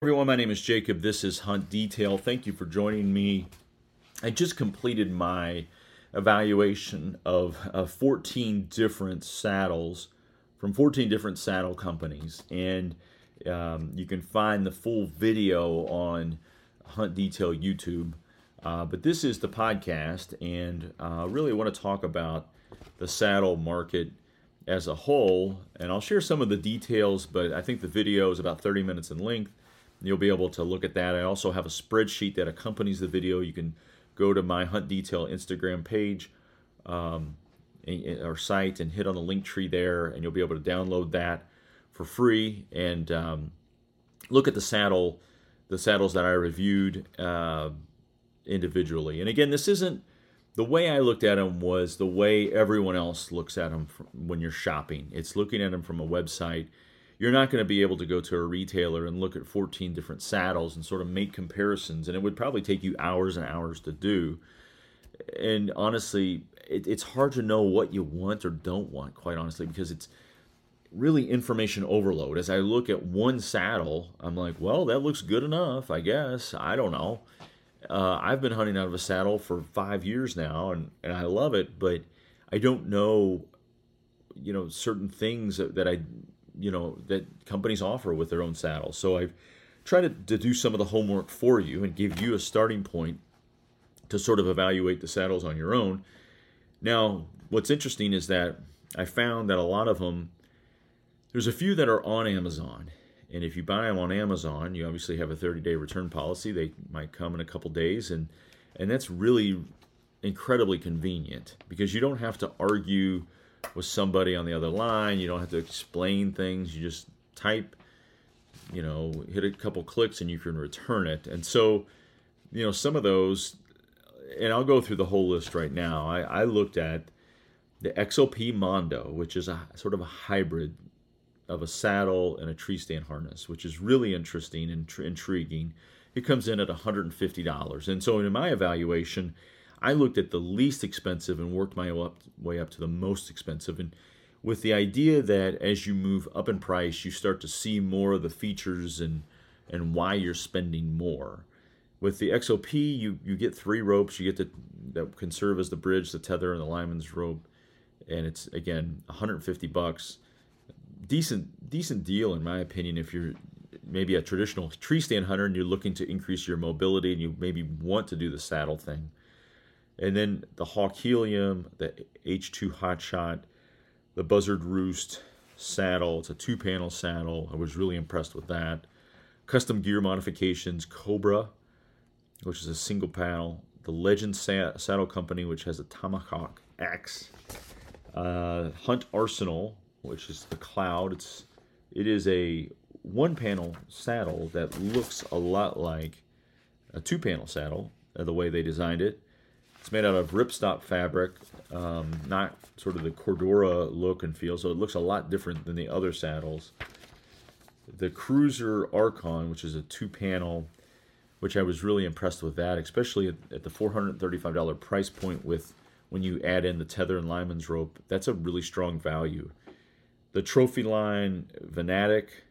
Everyone. My name is Jacob. This is Hunt Detail. Thank you for joining me. I just completed my evaluation of, of 14 different saddles from 14 different saddle companies. And um, you can find the full video on Hunt Detail YouTube. Uh, but this is the podcast, and I uh, really want to talk about the saddle market as a whole. And I'll share some of the details, but I think the video is about 30 minutes in length. You'll be able to look at that. I also have a spreadsheet that accompanies the video. You can go to my Hunt Detail Instagram page um, or site and hit on the Linktree there, and you'll be able to download that for free and um, look at the saddle, the saddles that I reviewed uh, individually. And again, this isn't the way I looked at them was the way everyone else looks at them when you're shopping. It's looking at them from a website you're not going to be able to go to a retailer and look at 14 different saddles and sort of make comparisons and it would probably take you hours and hours to do. And honestly it, it's hard to know what you want or don't want quite honestly because it's really information overload. As i look at one saddle i'm like well that looks good enough i guess. I don't know. Uh, i've been hunting out of a saddle for five years now and, and i love it but i don't know you know certain things that, that i you know that companies offer with their own saddles. So I've tried to, to do some of the homework for you and give you a starting point to sort of evaluate the saddles on your own. Now, what's interesting is that I found that a lot of them, there's a few that are on Amazon. And if you buy them on Amazon, you obviously have a 30 day return policy. They might come in a couple days. And, and that's really incredibly convenient because you don't have to argue with somebody on the other line. You don't have to explain things. You just type, you know, hit a couple clicks and you can return it. And so, you know, some of those, and I'll go through the whole list right now. I, I looked at the XOP Mondo, which is a sort of a hybrid of a saddle and a tree stand harness, which is really interesting and tr- intriguing. It comes in at $150. And so, in my evaluation, I looked at the least expensive and worked my way up to the most expensive. And with the idea that as you move up in price, you start to see more of the features and, and why you're spending more. With the XOP, you, you get three ropes. You get to that can serve as the bridge, the tether, and the lineman's rope. And it's again 150 bucks. Decent decent deal in my opinion if you're maybe a traditional tree stand hunter and you're looking to increase your mobility and you maybe want to do the saddle thing. And then the Hawk Helium, the H2 Hotshot, the Buzzard Roost saddle. It's a two panel saddle. I was really impressed with that. Custom gear modifications, Cobra, which is a single panel. The Legend Saddle Company, which has a Tomahawk X. Uh, Hunt Arsenal, which is the Cloud. It's it is a one panel saddle that looks a lot like a two panel saddle, uh, the way they designed it. It's made out of ripstop fabric, um, not sort of the Cordura look and feel, so it looks a lot different than the other saddles. The Cruzr Archon, which is a two panel, which I was really impressed with that, especially at, at the $435 price point with when you add in the tether and lineman's rope. That's a really strong value. The Trophyline Venatic,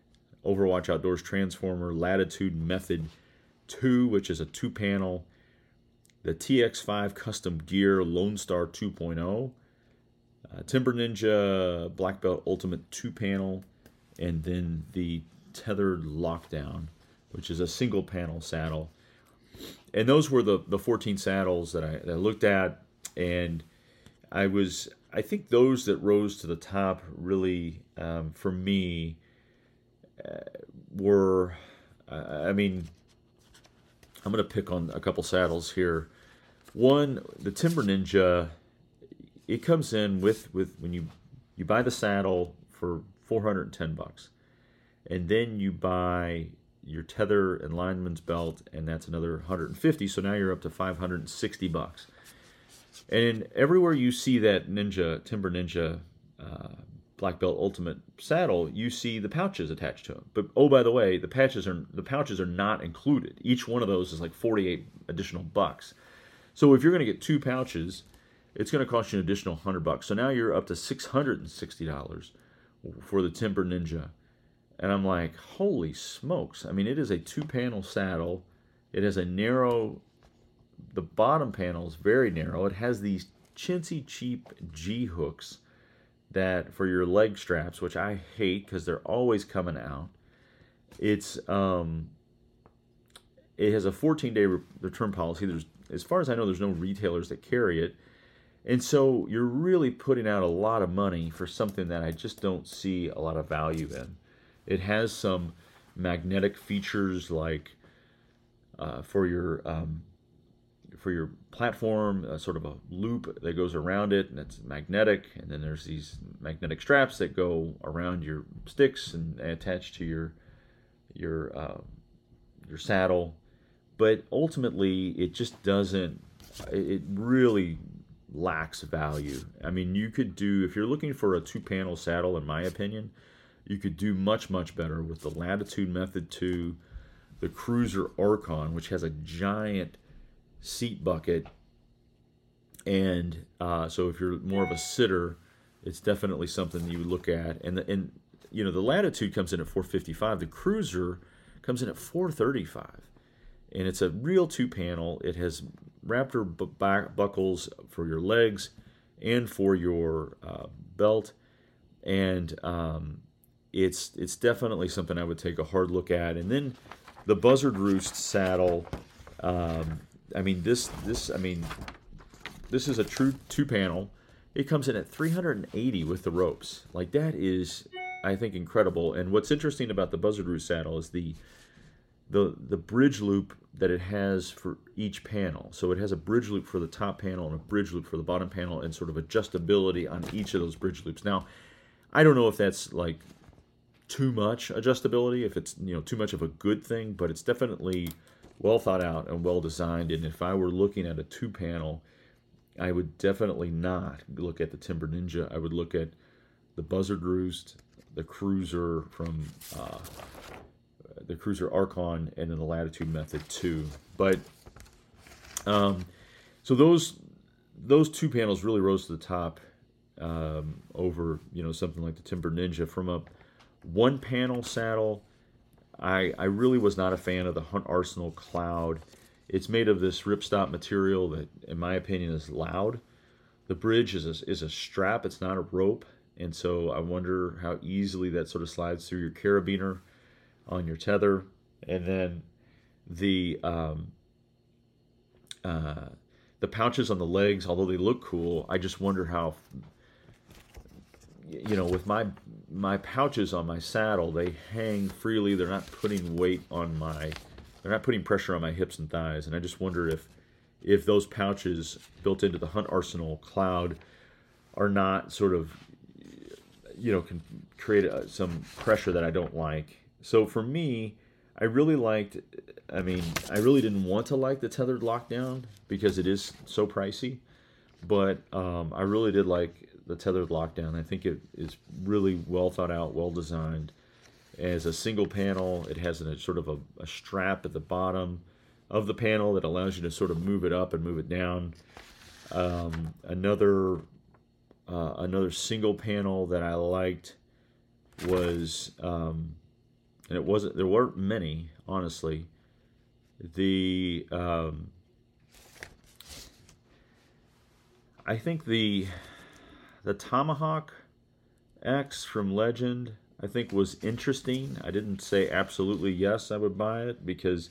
Overwatch Outdoors Transformer, Latitude Method 2, which is a two panel the TX5 Custom Gear Lone Star 2.0, uh, Timber Ninja Black Belt Ultimate 2 panel, and then the Tethered Lockdown, which is a single panel saddle. And those were the, the 14 saddles that I, that I looked at. And I was I think those that rose to the top really um, for me uh, were uh, I mean I'm going to pick on a couple saddles here. One, the Timber Ninja, it comes in with with when you you buy the saddle for 410 bucks, and then you buy your tether and lineman's belt, and that's another 150. So now you're up to 560 bucks. And everywhere you see that Ninja Timber Ninja uh, Black Belt Ultimate saddle, you see the pouches attached to them. But oh, by the way, the patches are the pouches are not included. Each one of those is like 48 additional bucks. So if you're going to get two pouches, it's going to cost you an additional 100 bucks. So now you're up to $660 for the Timber Ninja. And I'm like, holy smokes. I mean, it is a two panel saddle. It has a narrow, the bottom panel is very narrow. It has these chintzy cheap G hooks that for your leg straps, which I hate because they're always coming out. It's um, it has a 14 day return policy. There's as far as I know, there's no retailers that carry it, and so you're really putting out a lot of money for something that I just don't see a lot of value in. It has some magnetic features like uh, for your um, for your platform, a sort of a loop that goes around it, and it's magnetic. And then there's these magnetic straps that go around your sticks and, attach to your your uh, your saddle. But ultimately, it just doesn't. It really lacks value. I mean, you could do if you're looking for a two-panel saddle, in my opinion, you could do much much better with the Latitude Method Two, the Cruzr Archon, which has a giant seat bucket. And uh, so if you're more of a sitter, it's definitely something you look at. And the, and you know the Latitude comes in at 455. The Cruzr comes in at 435, and it's a real two panel. It has Raptor bu- buckles for your legs and for your uh, belt, and um, it's it's definitely something I would take a hard look at. And then the Buzzard Roost saddle. Um, I mean this this I mean this is a true two panel. It comes in at 380 with the ropes. Like that is I think incredible. And what's interesting about the Buzzard Roost saddle is the the the bridge loop that it has for each panel. So it has a bridge loop for the top panel and a bridge loop for the bottom panel and sort of adjustability on each of those bridge loops. Now, I don't know if that's like too much adjustability, if it's you know too much of a good thing, but it's definitely well thought out and well designed. And if I were looking at a two panel, I would definitely not look at the Timber Ninja. I would look at the Buzzard Roost, the Cruzr from uh, the Cruzr Archon, and then the Latitude Method 2. But um, so those those two panels really rose to the top um, over you know something like the Timber Ninja from a one panel saddle I, I really was not a fan of the Hunt Arsenal Cloud. It's made of this ripstop material that, in my opinion, is loud. The bridge is a, is a strap, it's not a rope. And so I wonder how easily that sort of slides through your carabiner on your tether. And then the um, uh, the pouches on the legs, although they look cool, I just wonder how you know, with my my pouches on my saddle, they hang freely. They're not putting weight on my, they're not putting pressure on my hips and thighs. And I just wonder if if those pouches built into the Hunt Arsenal Cloud are not sort of, you know, can create a, some pressure that I don't like. So for me, I really liked. I mean, I really didn't want to like the tethered lockdown because it is so pricey, but um, I really did like the tethered lockdown. I think it is really well thought out, well designed. As a single panel, it has a sort of a, a, strap at the bottom of the panel that allows you to sort of move it up and move it down. Um, another uh, another single panel that I liked was, um, and it wasn't there weren't many honestly. The um, I think the the Tomahawk X from Legend, I think, was interesting. I didn't say absolutely yes, I would buy it because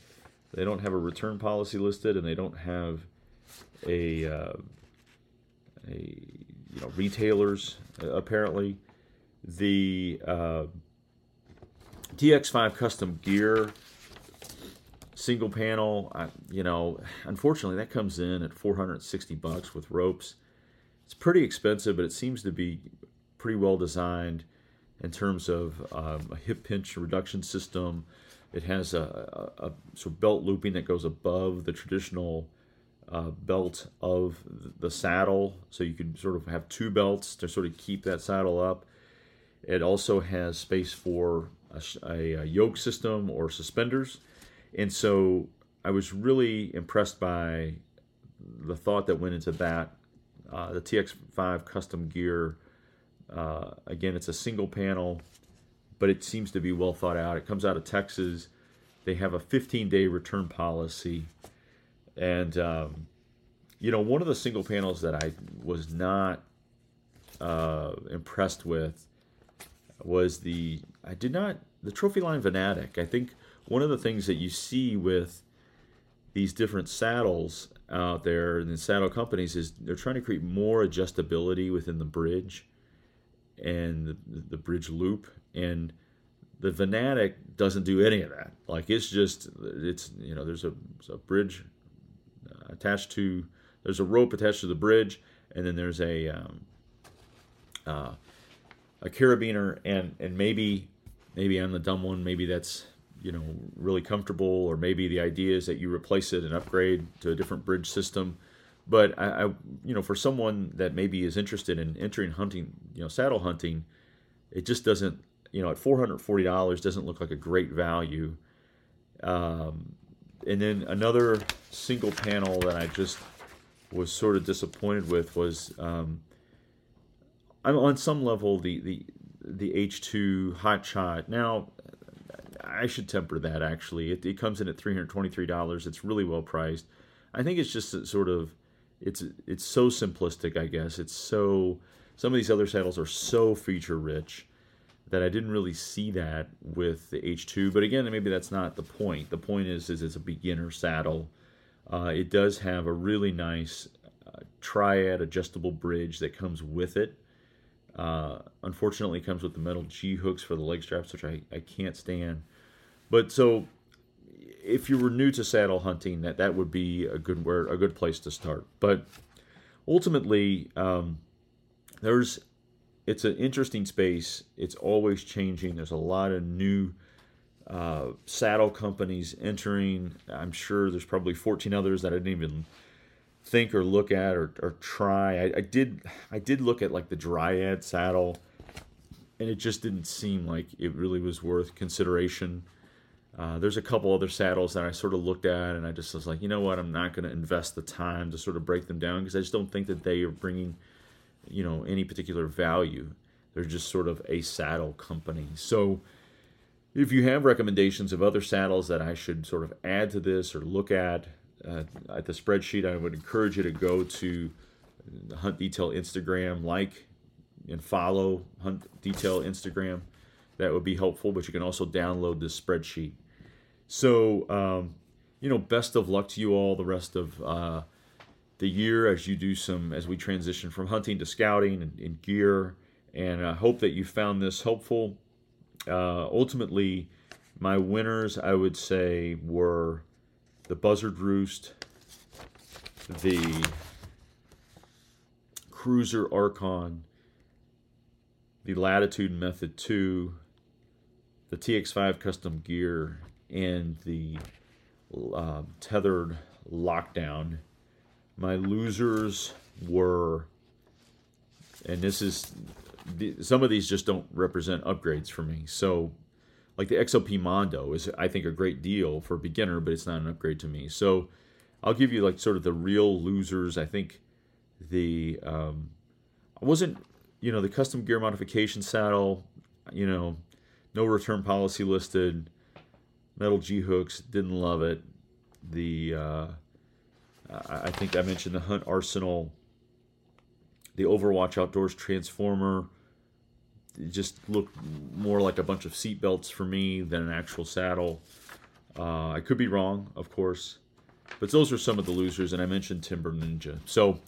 they don't have a return policy listed and they don't have a uh, a you know retailers uh, apparently. The uh, TX5 custom gear single panel, I, you know, unfortunately that comes in at 460 bucks with ropes. It's pretty expensive, but it seems to be pretty well designed in terms of um, a hip pinch reduction system. It has a, a, a, sort of belt looping that goes above the traditional uh, belt of the saddle, so you can sort of have two belts to sort of keep that saddle up. It also has space for a, a yoke system or suspenders, and so I was really impressed by the thought that went into that. Uh, the TX5 custom gear, uh, again, it's a single panel, but it seems to be well thought out. It comes out of Texas. They have a 15 day return policy. And, um, you know, one of the single panels that I was not uh, impressed with was the, I did not, the Trophyline Venatic. I think one of the things that you see with these different saddles out there and the saddle companies is they're trying to create more adjustability within the bridge and the, the bridge loop and the Venatic doesn't do any of that like it's just it's you know there's a, a bridge uh, attached to there's a rope attached to the bridge and then there's a um, uh, a carabiner and and maybe maybe I'm the dumb one maybe that's you know really comfortable or maybe the idea is that you replace it and upgrade to a different bridge system. But I, I, you know for someone that maybe is interested in entering hunting you know saddle hunting it just doesn't you know at $440 doesn't look like a great value. Um, and then another single panel that i just was sort of disappointed with was um, i'm on some level the the the h2 hot shot now I should temper that actually. It, it comes in at $323. It's really well priced. I think it's just sort of it's it's so simplistic, I guess. It's so some of these other saddles are so feature rich that I didn't really see that with the H2. But again, maybe that's not the point. The point is is it's a beginner saddle. Uh, it does have a really nice uh, triad adjustable bridge that comes with it. Uh, unfortunately, comes with the metal G hooks for the leg straps, which I, I can't stand. But so if you were new to saddle hunting, that that would be a good where a good place to start. But ultimately, um, there's it's an interesting space. It's always changing. There's a lot of new uh, saddle companies entering. I'm sure there's probably 14 others that I didn't even think or look at or, or try. I, I did I did look at like the Dryad saddle, and it just didn't seem like it really was worth consideration. Uh, there's a couple other saddles that I sort of looked at, and I just was like, you know what, I'm not going to invest the time to sort of break them down because I just don't think that they are bringing, you know, any particular value. They're just sort of a saddle company. So, if you have recommendations of other saddles that I should sort of add to this or look at uh, at the spreadsheet, I would encourage you to go to Hunt Detail Instagram, like and follow Hunt Detail Instagram. That would be helpful, but you can also download this spreadsheet so, um, you know, best of luck to you all the rest of uh, the year as you do some, as we transition from hunting to scouting and, and gear. And I hope that you found this helpful. Uh, ultimately, my winners, I would say, were the Buzzard Roost, the Cruzr Archon, the Latitude Method 2, the TX5 Custom Gear, and the uh, tethered lockdown. My losers were, and this is, some of these just don't represent upgrades for me. So, like the XOP Mondo is, I think, a great deal for a beginner, but it's not an upgrade to me. So, I'll give you like sort of the real losers. I think the, um, I wasn't, you know, the custom gear modification saddle, you know, no return policy listed metal G hooks. Didn't love it. The uh, I think I mentioned the Hunt Arsenal, the Overwatch Outdoors Transformer. It just looked more like a bunch of seat belts for me than an actual saddle. Uh, I could be wrong, of course, but those are some of the losers, and I mentioned Timber Ninja. So,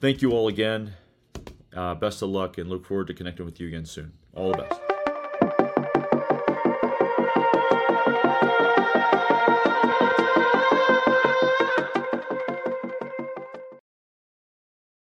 thank you all again, Uh, best of luck and look forward to connecting with you again soon. All the best.